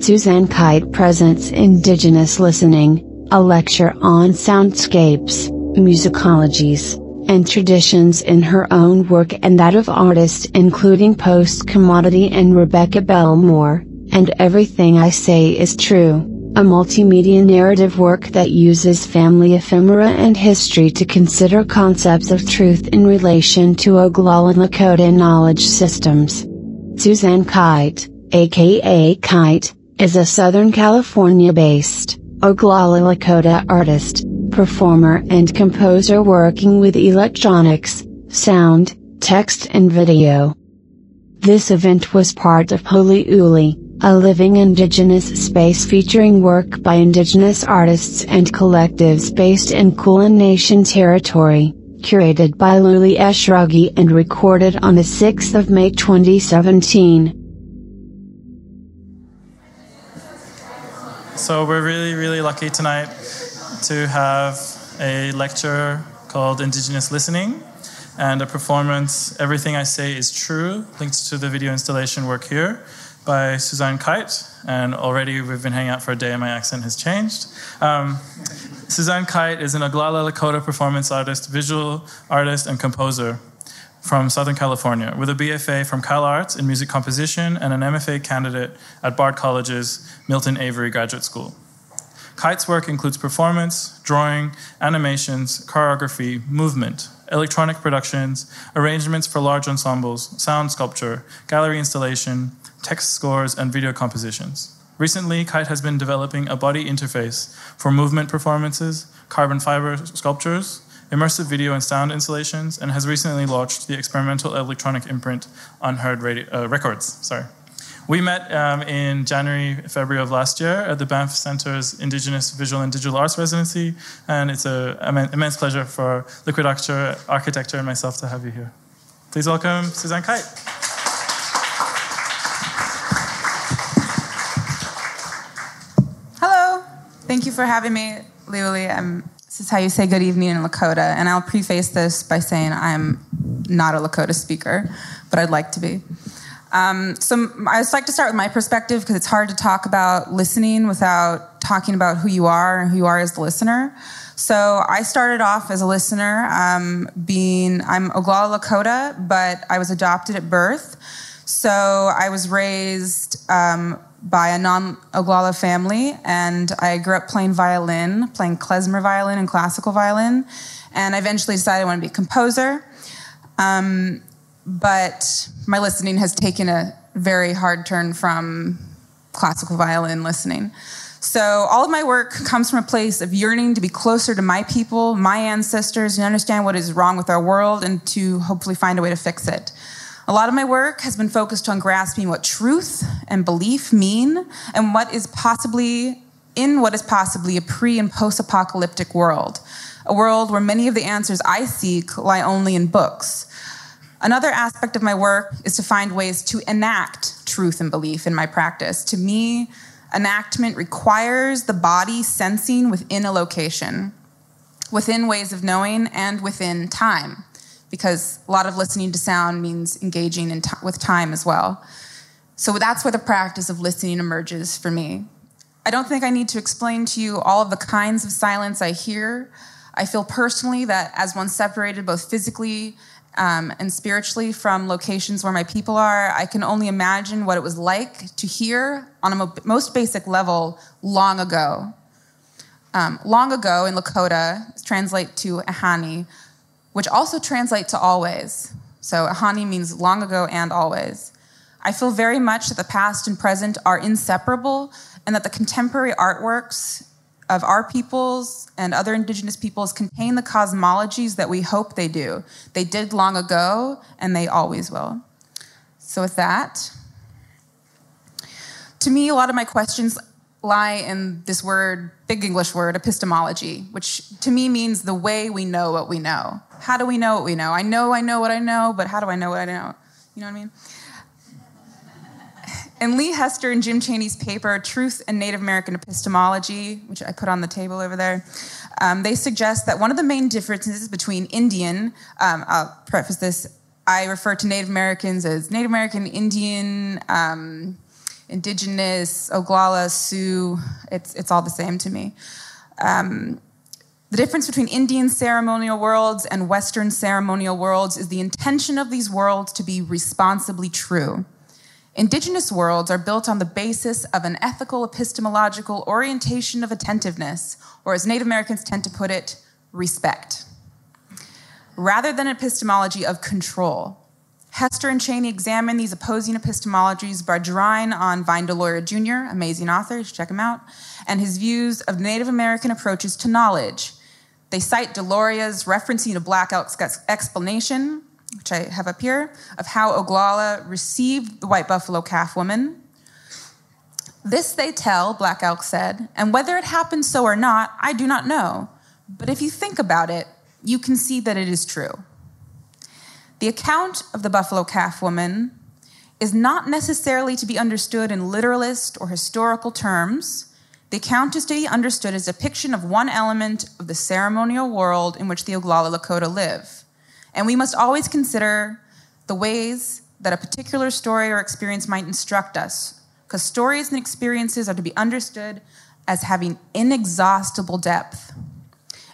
Suzanne Kite presents Indigenous Listening, a lecture on soundscapes, musicologies, and traditions in her own work and that of artists including Post Commodity and Rebecca Belmore, and Everything I Say Is True a multimedia narrative work that uses family ephemera and history to consider concepts of truth in relation to Oglala Lakota knowledge systems. Suzanne Kite, aka Kite, is a Southern California based, Oglala Lakota artist, performer, and composer working with electronics, sound, text, and video. This event was part of Holy Uli, a living indigenous space featuring work by indigenous artists and collectives based in Kulin Nation territory, curated by Léuli Eshraghi and recorded on the 6th of May 2017. So we're really, really lucky tonight to have a lecture called Indigenous Listening and a performance, Everything I Say is True, linked to the video installation work here by Suzanne Kite, and already we've been hanging out for a day and my accent has changed. Um, Suzanne Kite is an Oglala Lakota performance artist, visual artist, and composer from Southern California with a BFA from Cal Arts in music composition and an MFA candidate at Bard College's Milton Avery Graduate School. Kite's work includes performance, drawing, animations, choreography, movement, electronic productions, arrangements for large ensembles, sound sculpture, gallery installation, text scores, and video compositions. Recently, Kite has been developing a body interface for movement performances, carbon fiber sculptures, immersive video and sound installations, and has recently launched the experimental electronic imprint Unheard radio, uh, Records. Sorry. We met um, in January, February of last year at the Banff Center's Indigenous Visual and Digital Arts Residency, and it's an immense pleasure for Liquid Architecture and myself to have you here. Please welcome Suzanne Kite. Hello. Thank you for having me, Léuli. I'm, this is how you say good evening in Lakota. And I'll preface this by saying I'm not a Lakota speaker, but I'd like to be. Um, so I just like to start with my perspective because it's hard to talk about listening without talking about who you are and who you are as the listener. So I started off as a listener, um, being I'm Oglala Lakota, but I was adopted at birth. So I was raised um, by a non Oglala family, and I grew up playing violin, playing klezmer violin and classical violin, and I eventually decided I want to be a composer. Um, but my listening has taken a very hard turn from classical violin listening. So all of my work comes from a place of yearning to be closer to my people, my ancestors, and understand what is wrong with our world, and to hopefully find a way to fix it. A lot of my work has been focused on grasping what truth and belief mean and what is possibly in what is possibly a pre and post apocalyptic world, a world where many of the answers I seek lie only in books. Another aspect of my work is to find ways to enact truth and belief in my practice. To me, enactment requires the body sensing within a location, within ways of knowing, and within time because a lot of listening to sound means engaging t- with time as well. So that's where the practice of listening emerges for me. I don't think I need to explain to you all of the kinds of silence I hear. I feel personally that as one separated both physically um, and spiritually from locations where my people are, I can only imagine what it was like to hear on a mo- most basic level long ago. Um, long ago in Lakota, translate to Ahani, which also translate to always. So Ahani means long ago and always. I feel very much that the past and present are inseparable and that the contemporary artworks of our peoples and other indigenous peoples contain the cosmologies that we hope they do. They did long ago and they always will. So, with that, to me, a lot of my questions lie in this word, big English word, epistemology, which to me means the way we know what we know. How do we know what we know? I know I know what I know, but how do I know what I know? You know what I mean? In Lee Hester and Jim Cheney's paper, Truth and Native American Epistemology, which I put on the table over there, um, they suggest that one of the main differences between Indian, um, I'll preface this, I refer to Native Americans as Native American, Indian, um, indigenous, Oglala, Sioux, it's, it's all the same to me. Um, the difference between Indian ceremonial worlds and Western ceremonial worlds is the intention of these worlds to be responsibly true. Indigenous worlds are built on the basis of an ethical epistemological orientation of attentiveness, or as Native Americans tend to put it, respect, rather than epistemology of control. Hester and Cheney examine these opposing epistemologies by drawing on Vine Deloria Jr., amazing author, you should check him out, and his views of Native American approaches to knowledge. They cite Deloria's referencing a Black Elk's explanation, which I have up here, of how Oglala received the white buffalo calf woman. This they tell, Black Elk said, and whether it happened so or not, I do not know. But if you think about it, you can see that it is true. The account of the buffalo calf woman is not necessarily to be understood in literalist or historical terms. The account is to be understood as a depiction of one element of the ceremonial world in which the Oglala Lakota live. And we must always consider the ways that a particular story or experience might instruct us, because stories and experiences are to be understood as having inexhaustible depth.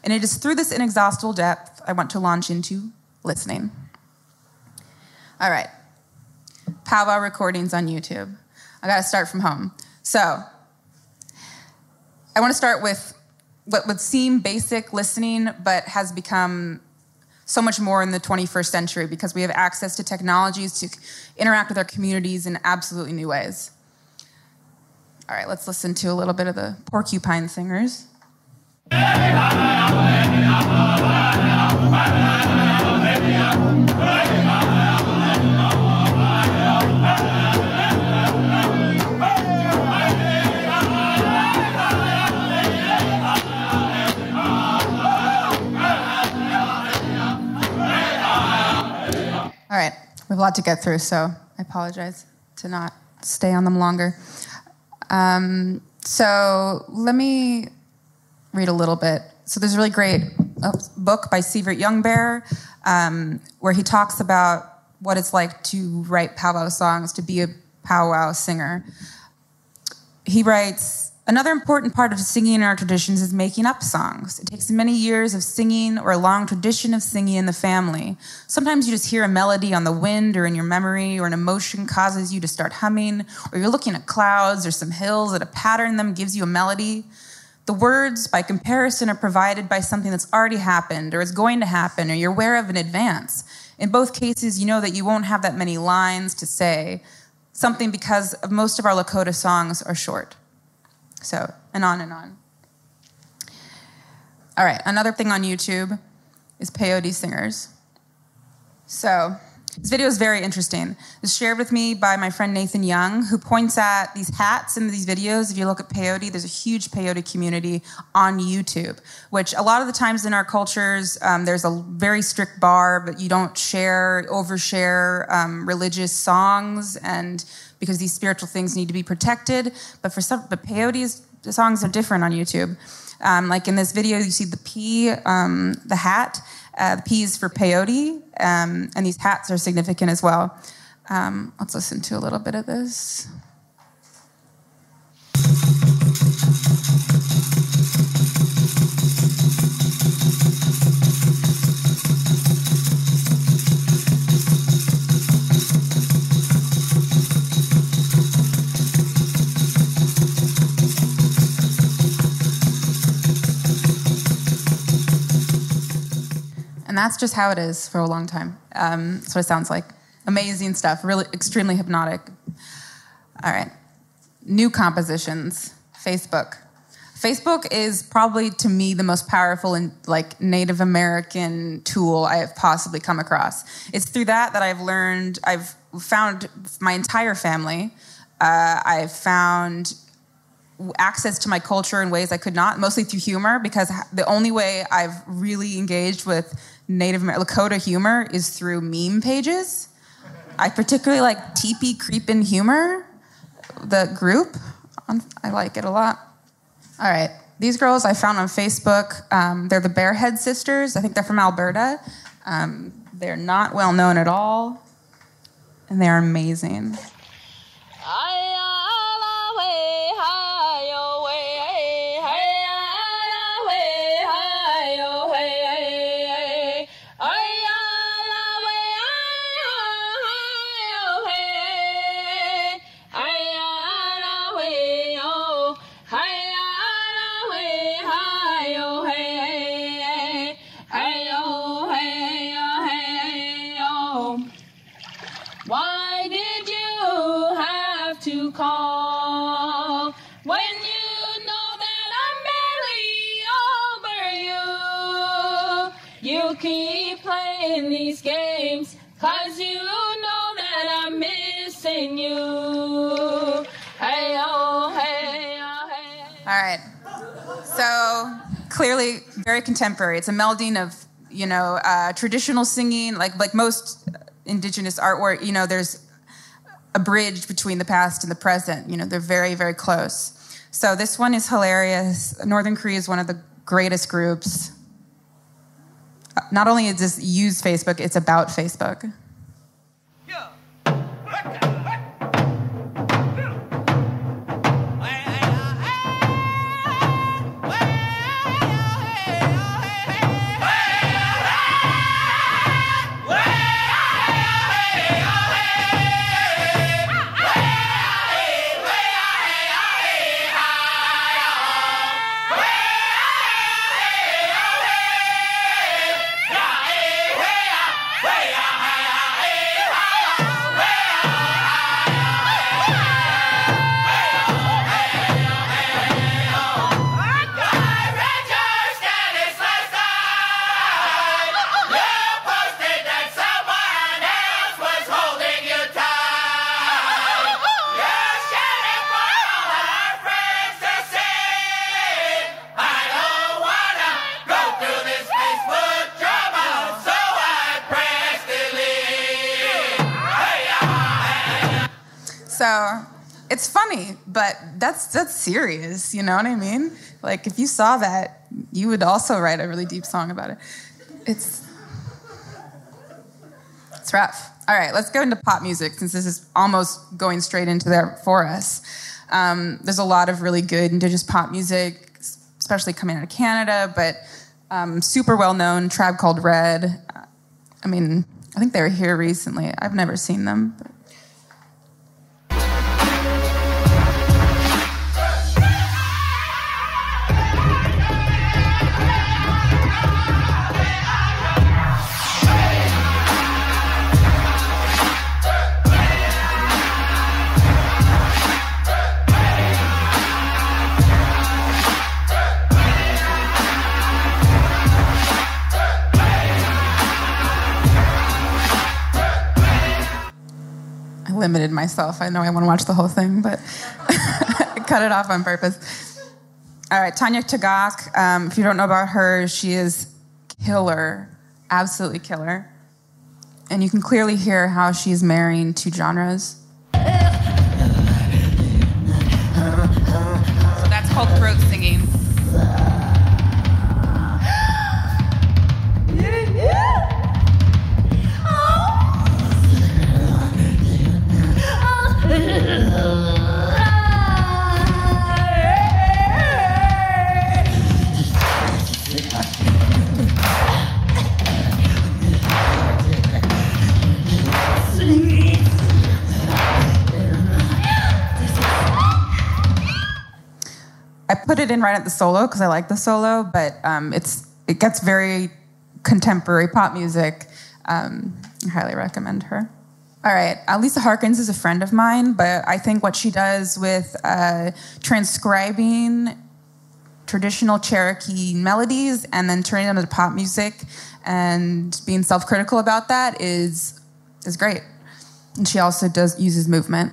And it is through this inexhaustible depth I want to launch into listening. All right, powwow recordings on YouTube. I got to start from home. So, I want to start with what would seem basic listening, but has become so much more in the 21st century because we have access to technologies to interact with our communities in absolutely new ways. All right, let's listen to a little bit of the Porcupine Singers. we have a lot to get through, so I apologize to not stay on them longer. Um, so let me read a little bit. So there's a really great uh, book by Severt Young Bear um, where he talks about what it's like to write powwow songs, to be a powwow singer. He writes, Another important part of singing in our traditions is making up songs. It takes many years of singing or a long tradition of singing in the family. Sometimes you just hear a melody on the wind or in your memory, or an emotion causes you to start humming, or you're looking at clouds or some hills and a pattern them gives you a melody. The words, by comparison, are provided by something that's already happened or is going to happen or you're aware of in advance. In both cases, you know that you won't have that many lines to say, something because most of our Lakota songs are short. So, and on and on. All right, another thing on YouTube is peyote singers. So, this video is very interesting. It's shared with me by my friend Nathan Young, who points at these hats in these videos. If you look at peyote, there's a huge peyote community on YouTube, which a lot of the times in our cultures, um, there's a very strict bar, but you don't share, overshare um, religious songs, and because these spiritual things need to be protected. But for some, but peyote songs are different on YouTube. Um, like in this video, you see the P, um, the hat. Uh, the P is for peyote, um, and these hats are significant as well. Um, let's listen to a little bit of this. That's just how it is for a long time. Um, it sounds like. Amazing stuff, really extremely hypnotic. All right. New compositions, Facebook. Facebook is probably to me the most powerful and like Native American tool I have possibly come across. It's through that that I've learned, I've found my entire family. Uh, I've found access to my culture in ways I could not, mostly through humor, because the only way I've really engaged with Native American Lakota humor is through meme pages. I particularly like Teepee Creepin' Humor, the group. I like it a lot. All right, these girls I found on Facebook. Um, they're the Bearhead Sisters. I think they're from Alberta. Um, they're not well known at all, and they're amazing. These games, cause you know that I'm missing you. Hey, oh, hey, oh, hey. All right. So clearly very contemporary. It's a melding of you know uh, traditional singing, like like most indigenous artwork. You know, there's a bridge between the past and the present. You know, they're very very close. So this one is hilarious. Northern Cree is one of the greatest groups. Not only is this use Facebook, it's about Facebook. So it's funny, but that's that's serious. You know what I mean? Like if you saw that, you would also write a really deep song about it. It's it's rough. All right, let's go into pop music since this is almost going straight into there for us. Um, there's a lot of really good indigenous pop music, especially coming out of Canada, but um, super well known. Tribe Called Red. I mean, I think they were here recently. I've never seen them. But I limited myself. I know I want to watch the whole thing, but I cut it off on purpose. All right, Tanya Tagaq. Um, if you don't know about her, she is killer, absolutely killer. And you can clearly hear how she's marrying two genres. So that's called throat singing. Put it in right at the solo because I like the solo, but um, it's it gets very contemporary pop music. Um, I highly recommend her. All right, Lisa Harkins is a friend of mine, but I think what she does with uh, transcribing traditional Cherokee melodies and then turning them into pop music and being self-critical about that is is great. And she also does uses movement.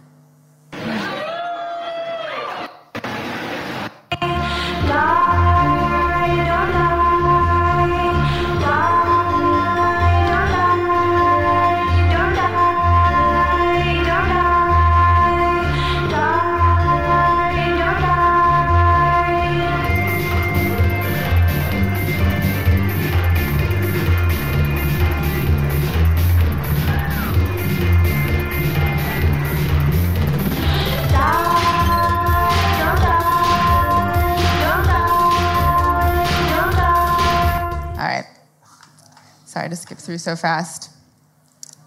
Through so fast.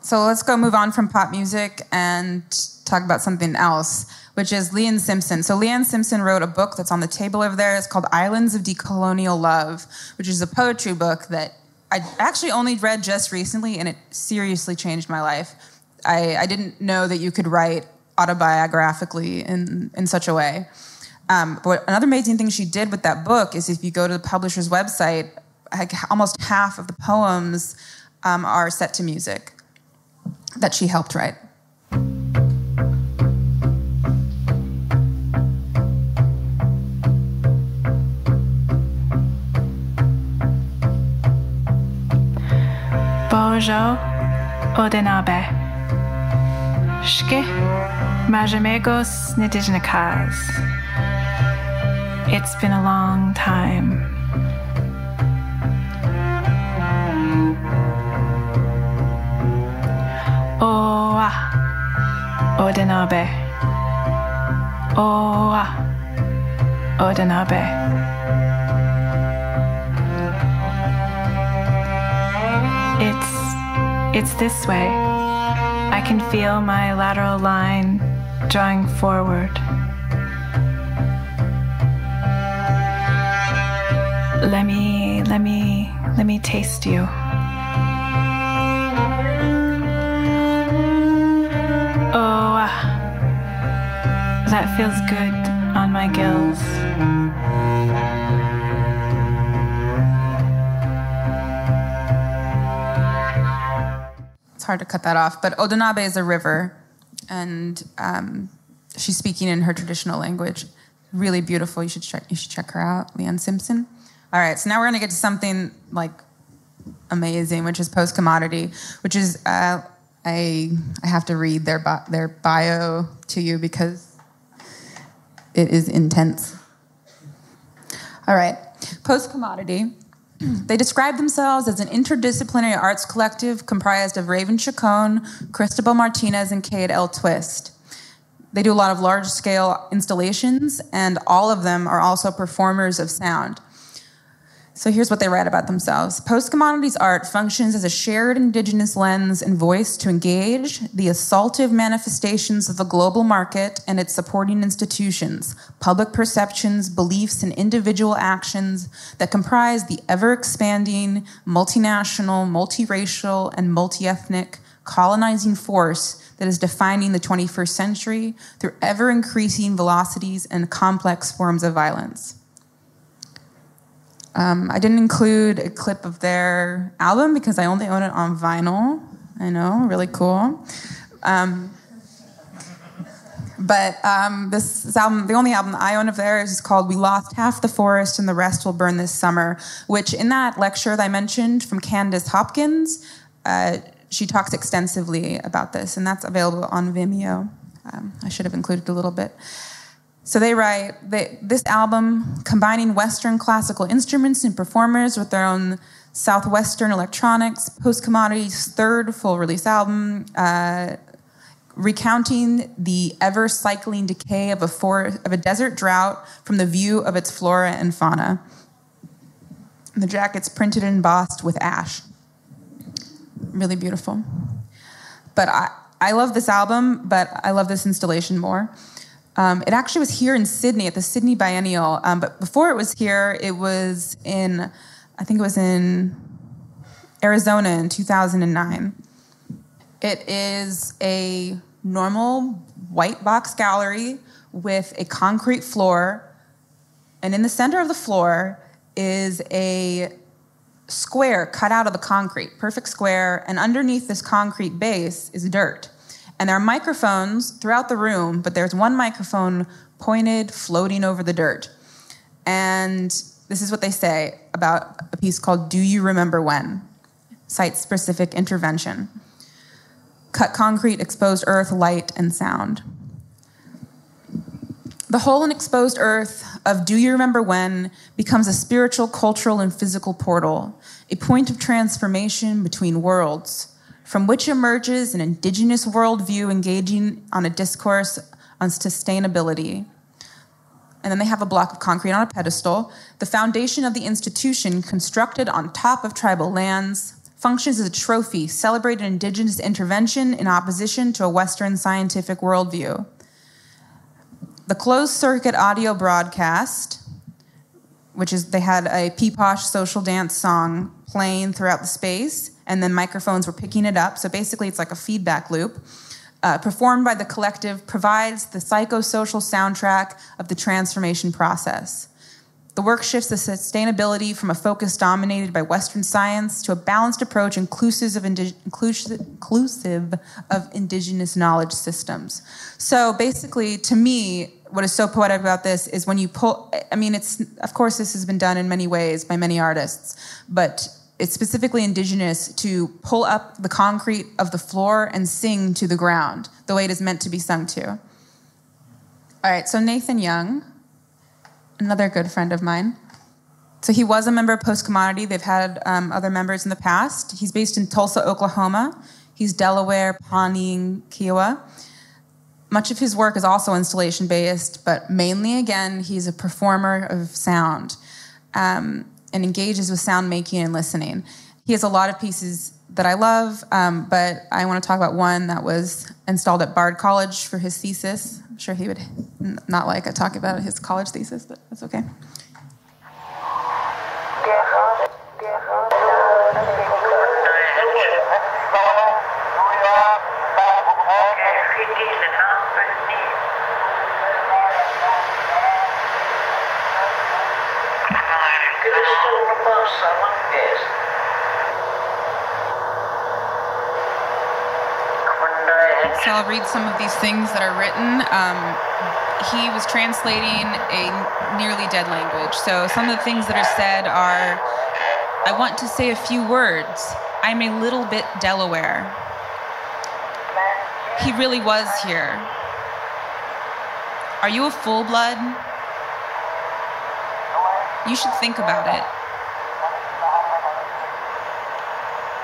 So let's go move on from pop music and talk about something else, which is Leanne Simpson. So Leanne Simpson wrote a book that's on the table over there. It's called Islands of Decolonial Love, which is a poetry book that I actually only read just recently, and it seriously changed my life. I, I didn't know that you could write autobiographically in, in such a way. Um, but another amazing thing she did with that book is if you go to the publisher's website, like almost half of the poems um, are set to music that she helped write. Bojo Odenabe. Shke Majamegos Nidijnakas. It's been a long time. Oa Odenabe. Oa Odenabe. It's it's this way. I can feel my lateral line drawing forward. Let me let me let me taste you. That feels good on my gills. It's hard to cut that off, but Odonabe is a river, and um, she's speaking in her traditional language. Really beautiful. You should check. You should check her out, Leanne Simpson. All right, so now we're to get to something like amazing, which is post commodity, which is uh, I I have to read their bi- their bio to you because it is intense. All right, post commodity. They describe themselves as an interdisciplinary arts collective comprised of Raven Chacon, Cristobal Martinez, and Kade L. Twist. They do a lot of large scale installations, and all of them are also performers of sound. So here's what they write about themselves. Post commodities art functions as a shared indigenous lens and voice to engage the assaultive manifestations of the global market and its supporting institutions, public perceptions, beliefs, and individual actions that comprise the ever expanding, multinational, multiracial, and multi ethnic colonizing force that is defining the 21st century through ever increasing velocities and complex forms of violence. Um, I didn't include a clip of their album because I only own it on vinyl. I know, really cool. Um, but um, this, this, album, the only album I own of theirs is called We Lost Half the Forest and the Rest Will Burn This Summer, which in that lecture that I mentioned from Candice Hopkins, uh, she talks extensively about this, and that's available on Vimeo. Um, I should have included a little bit. So they write they, this album, combining Western classical instruments and performers with their own Southwestern electronics, Post Commodity's third full release album, uh, recounting the ever cycling decay of a, forest, of a desert drought from the view of its flora and fauna. The jacket's printed and embossed with ash. Really beautiful. But I, I love this album, but I love this installation more. Um, it actually was here in Sydney at the Sydney Biennial, um, but before it was here, it was in, I think it was in Arizona in 2009. It is a normal white box gallery with a concrete floor, and in the center of the floor is a square cut out of the concrete, perfect square, and underneath this concrete base is dirt. And there are microphones throughout the room, but there's one microphone pointed, floating over the dirt. And this is what they say about a piece called Do You Remember When? Site specific intervention. Cut concrete, exposed earth, light, and sound. The whole and exposed earth of Do You Remember When becomes a spiritual, cultural, and physical portal, a point of transformation between worlds from which emerges an indigenous worldview engaging on a discourse on sustainability. And then they have a block of concrete on a pedestal. The foundation of the institution, constructed on top of tribal lands, functions as a trophy celebrating indigenous intervention in opposition to a Western scientific worldview. The closed circuit audio broadcast, which is they had a Piipaash social dance song playing throughout the space, and then microphones were picking it up. So basically, it's like a feedback loop. uh, performed by the collective, provides the psychosocial soundtrack of the transformation process. The work shifts the sustainability from a focus dominated by Western science to a balanced approach inclusive of, indi- inclusive, of indigenous knowledge systems. So basically, to me, what is so poetic about this is when you pull, I mean, it's, of course, this has been done in many ways by many artists, but it's specifically indigenous to pull up the concrete of the floor and sing to the ground the way it is meant to be sung to. All right, so Nathan Young another good friend of mine. So he was a member of Post Commodity. They've had um, other members in the past. He's based in Tulsa, Oklahoma. He's Delaware, Pawnee, Kiowa. Much of his work is also installation based, but mainly, again, he's a performer of sound um, and engages with sound making and listening. He has a lot of pieces that I love, um, but I want to talk about one that was installed at Bard College for his thesis. I'm sure he would not like I talk about his college thesis, but that's okay. So I'll read some of these things that are written. Um, he was translating a nearly dead language. So some of the things that are said are I want to say a few words. I'm a little bit Delaware. He really was here. Are you a full blood? You should think about it.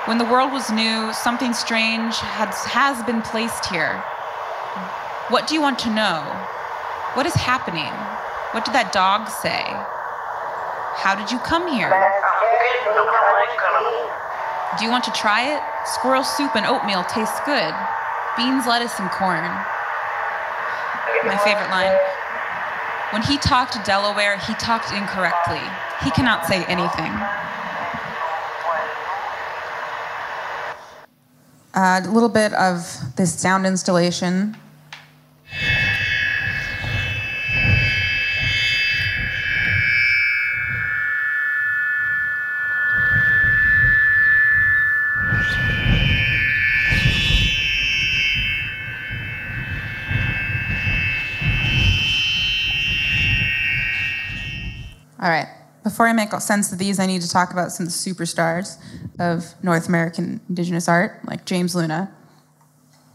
When the world was new, something strange has, has been placed here. What do you want to know? What is happening? What did that dog say? How did you come here? Do you want to try it? Squirrel soup and oatmeal tastes good. Beans, lettuce, and corn. My favorite line. When he talked Delaware, he talked incorrectly. He cannot say anything. A little bit of this sound installation. All right. Before I make sense of these, I need to talk about some superstars of North American Indigenous art, like James Luna.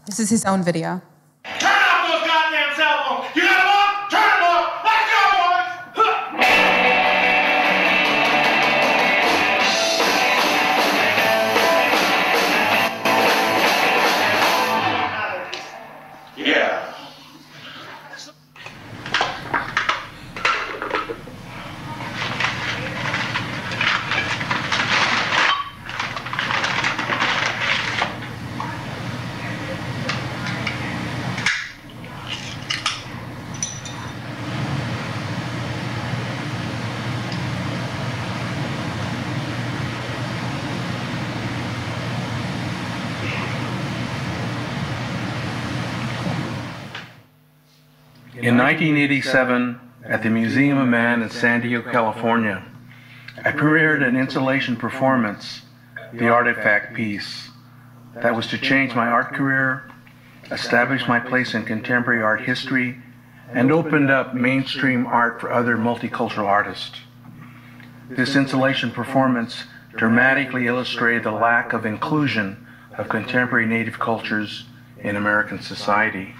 This is his own video. In 1987, at the Museum of Man in San Diego, California, I premiered an installation performance, The Artifact Piece, that was to change my art career, establish my place in contemporary art history, and opened up mainstream art for other multicultural artists. This installation performance dramatically illustrated the lack of inclusion of contemporary Native cultures in American society.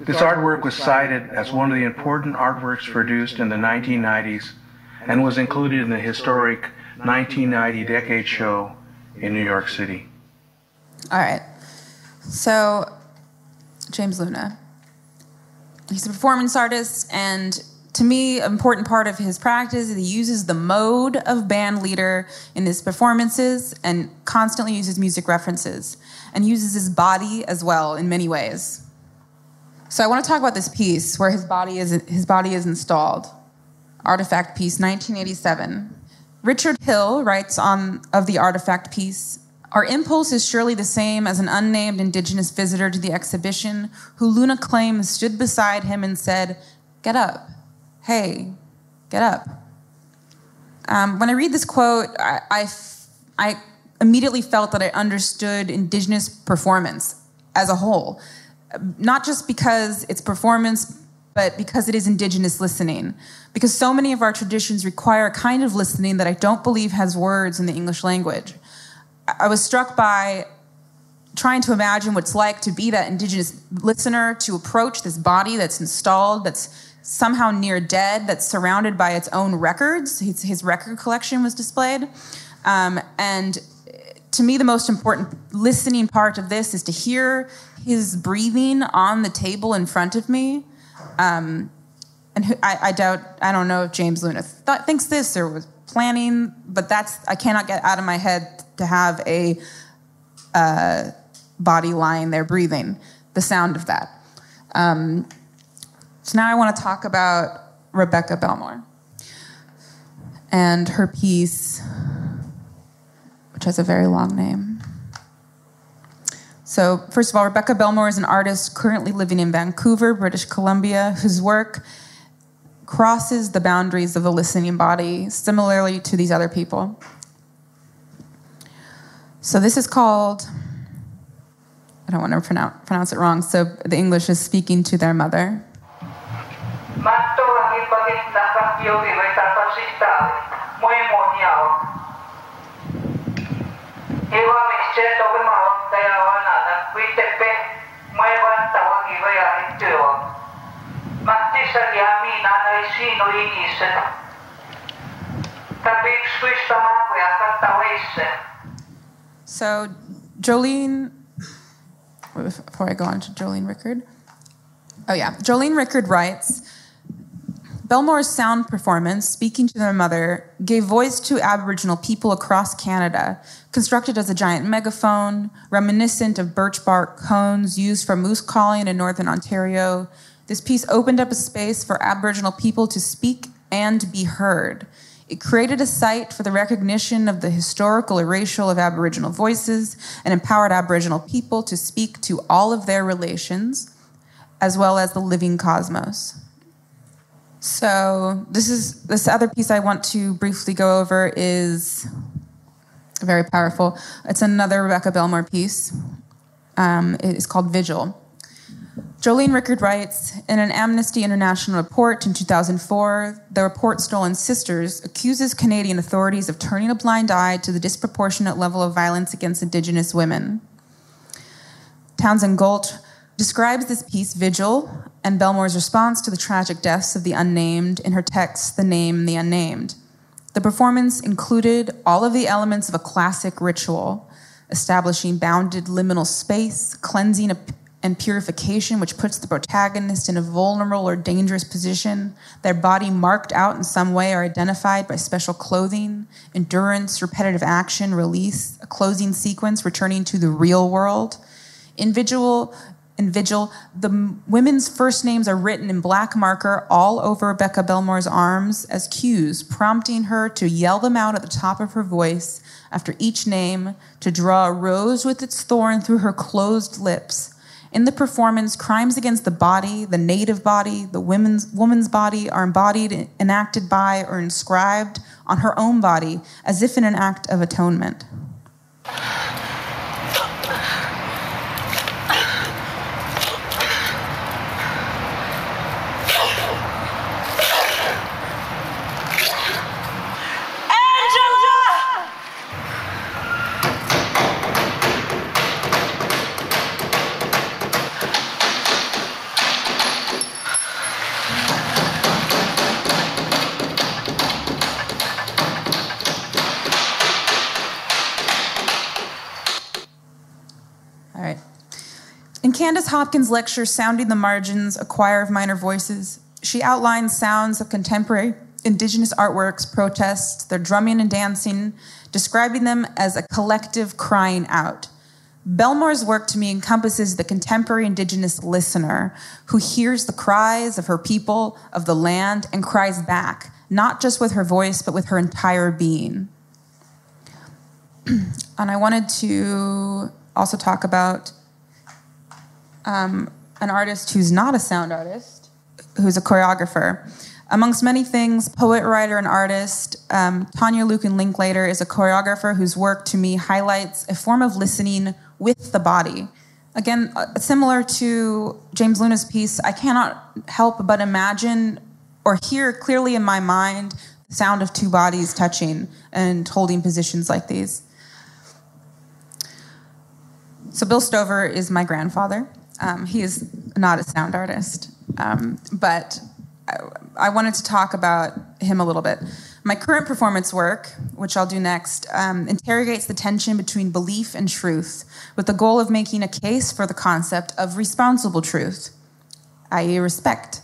This artwork was cited as one of the important artworks produced in the 1990s and was included in the historic 1990 Decade Show in New York City. All right. So, James Luna. He's a performance artist, and to me, an important part of his practice is he uses the mode of band leader in his performances and constantly uses music references and uses his body as well in many ways. So I want to talk about this piece where his body is his body is installed. Artifact piece 1987. Richard Hill writes on of the artifact piece Our impulse is surely the same as an unnamed indigenous visitor to the exhibition who Luna claims stood beside him and said, Get up. Hey, get up. Um, when I read this quote, I, I f- I immediately felt that I understood indigenous performance as a whole, not just because it's performance, but because it is indigenous listening. Because so many of our traditions require a kind of listening that I don't believe has words in the English language. I was struck by trying to imagine what it's like to be that indigenous listener, to approach this body that's installed, that's somehow near dead, that's surrounded by its own records. His, his record collection was displayed. Um, and to me, the most important listening part of this is to hear his breathing on the table in front of me. Um, and I, I doubt, I don't know if James Luna thought, thinks this or was planning, but that's, I cannot get out of my head to have a uh, body lying there breathing, the sound of that. Um, so now I want to talk about Rebecca Belmore and her piece, which has a very long name. So, first of all, Rebecca Belmore is an artist currently living in Vancouver, British Columbia, whose work crosses the boundaries of the listening body, similarly to these other people. So, this is called, I don't want to pronounce, pronounce it wrong, so the English is speaking to their mother. So, Jolene, before I go on to Jolene Rickard. Oh, yeah. Jolene Rickard writes Belmore's sound performance, speaking to their mother, gave voice to Aboriginal people across Canada, constructed as a giant megaphone, reminiscent of birch bark cones used for moose calling in northern Ontario. This piece opened up a space for Aboriginal people to speak and be heard. It created a site for the recognition of the historical erasure of Aboriginal voices and empowered Aboriginal people to speak to all of their relations, as well as the living cosmos. So this is this other piece I want to briefly go over is very powerful. It's another Rebecca Belmore piece. Um, it is called Vigil. Jolene Rickard writes In an Amnesty International report in 2004, the report Stolen Sisters accuses Canadian authorities of turning a blind eye to the disproportionate level of violence against Indigenous women. Townsend-Gault describes this piece, Vigil, and Belmore's response to the tragic deaths of the unnamed in her text, The Name, the Unnamed. The performance included all of the elements of a classic ritual, establishing bounded liminal space, cleansing and purification, which puts the protagonist in a vulnerable or dangerous position, their body marked out in some way or identified by special clothing, endurance, repetitive action, release, a closing sequence returning to the real world. In Vigil, in Vigil, the women's first names are written in black marker all over Rebecca Belmore's arms as cues, prompting her to yell them out at the top of her voice after each name, to draw a rose with its thorn through her closed lips. In the performance, crimes against the body, the native body, the women's, woman's body are embodied, enacted by, or inscribed on her own body as if in an act of atonement. All right. In Candice Hopkins' lecture, Sounding the Margins, A Choir of Minor Voices, she outlines sounds of contemporary Indigenous artworks, protests, their drumming and dancing, describing them as a collective crying out. Belmore's work to me encompasses the contemporary Indigenous listener who hears the cries of her people, of the land, and cries back, not just with her voice, but with her entire being. and I wanted to also talk about um, an artist who's not a sound artist, who's a choreographer. Amongst many things, poet, writer, and artist, um, Tanya Lukin Linklater is a choreographer whose work to me highlights a form of listening with the body. Again, uh, similar to James Luna's piece, I cannot help but imagine or hear clearly in my mind the sound of two bodies touching and holding positions like these. So, Bill Stover is my grandfather. Um, he is not a sound artist, um, but I, I, wanted to talk about him a little bit. My current performance work, which I'll do next, um, interrogates the tension between belief and truth with the goal of making a case for the concept of responsible truth, i.e., respect.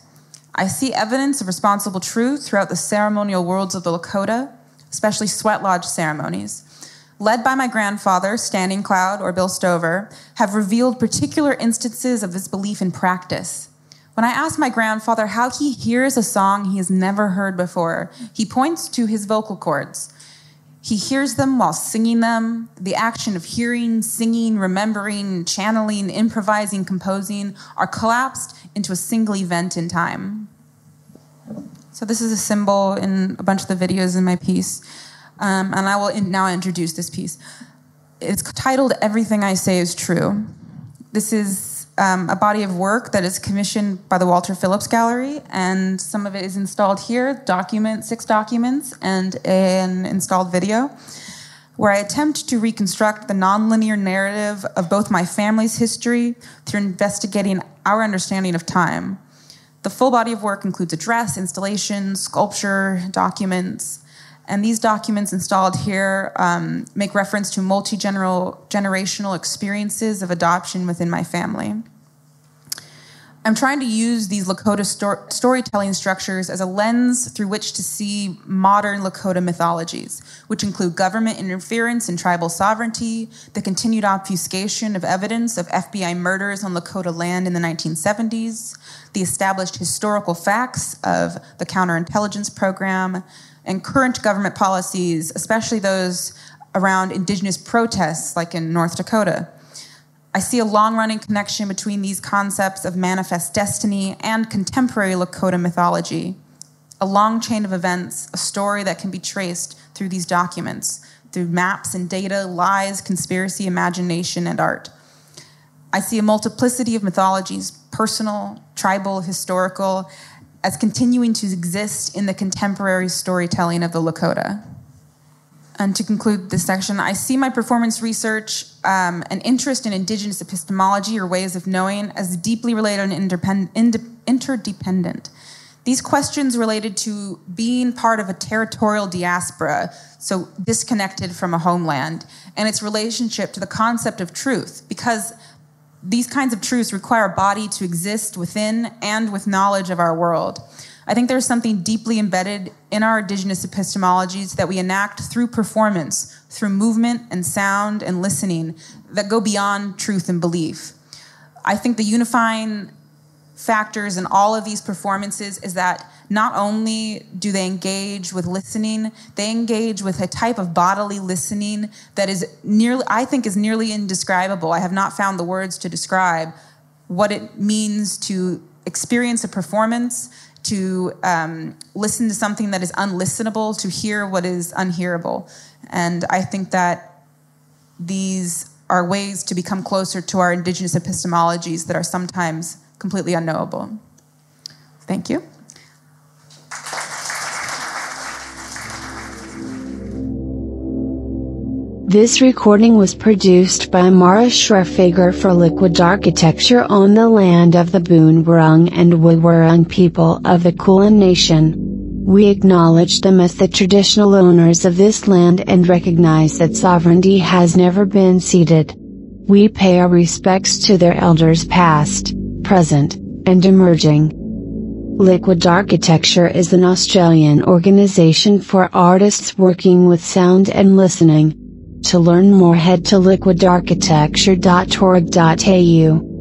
I see evidence of responsible truth throughout the ceremonial worlds of the Lakota, especially sweat lodge ceremonies led by my grandfather, Standing Cloud or Bill Stover, have revealed particular instances of this belief in practice. When I ask my grandfather how he hears a song he has never heard before, he points to his vocal cords. He hears them while singing them. The action of hearing, singing, remembering, channeling, improvising, composing are collapsed into a single event in time. So, this is a symbol in a bunch of the videos in my piece. Um, and I will in, now introduce this piece. It's titled Everything I Say is True. This is um, a body of work that is commissioned by the Walter Phillips Gallery, and some of it is installed here document, six documents, and an installed video, where I attempt to reconstruct the nonlinear narrative of both my family's history through investigating our understanding of time. The full body of work includes a dress, installation, sculpture, documents, and these documents installed here um, make reference to multi generational experiences of adoption within my family. I'm trying to use these Lakota sto- storytelling structures as a lens through which to see modern Lakota mythologies, which include government interference in tribal sovereignty, the continued obfuscation of evidence of FBI murders on Lakota land in the 1970s, the established historical facts of the counterintelligence program, and current government policies, especially those around indigenous protests, like in North Dakota. I see a long running connection between these concepts of manifest destiny and contemporary Lakota mythology. A long chain of events, a story that can be traced through these documents, through maps and data, lies, conspiracy, imagination, and art. I see a multiplicity of mythologies personal, tribal, historical, as continuing to exist in the contemporary storytelling of the Lakota. And to conclude this section, I see my performance research, um, an interest in indigenous epistemology or ways of knowing, as deeply related and interdependent. These questions related to being part of a territorial diaspora, so disconnected from a homeland, and its relationship to the concept of truth, because these kinds of truths require a body to exist within and with knowledge of our world. I think there's something deeply embedded in our indigenous epistemologies that we enact through performance, through movement and sound and listening that go beyond truth and belief. I think the unifying factors in all of these performances is that not only do they engage with listening, they engage with a type of bodily listening that is nearly, I think, is nearly indescribable. I have not found the words to describe what it means to experience a performance, to um, listen to something that is unlistenable, to hear what is unhearable. And I think that these are ways to become closer to our indigenous epistemologies that are sometimes completely unknowable. Thank you. This recording was produced by Mara Schrefager for Liquid Architecture on the land of the Boon Wurrung and Woiwurrung people of the Kulin Nation. We acknowledge them as the traditional owners of this land and recognize that sovereignty has never been ceded. We pay our respects to their elders past, present, and emerging. Liquid Architecture is an Australian organization for artists working with sound and listening. To learn more head to liquidarchitecture.org.au.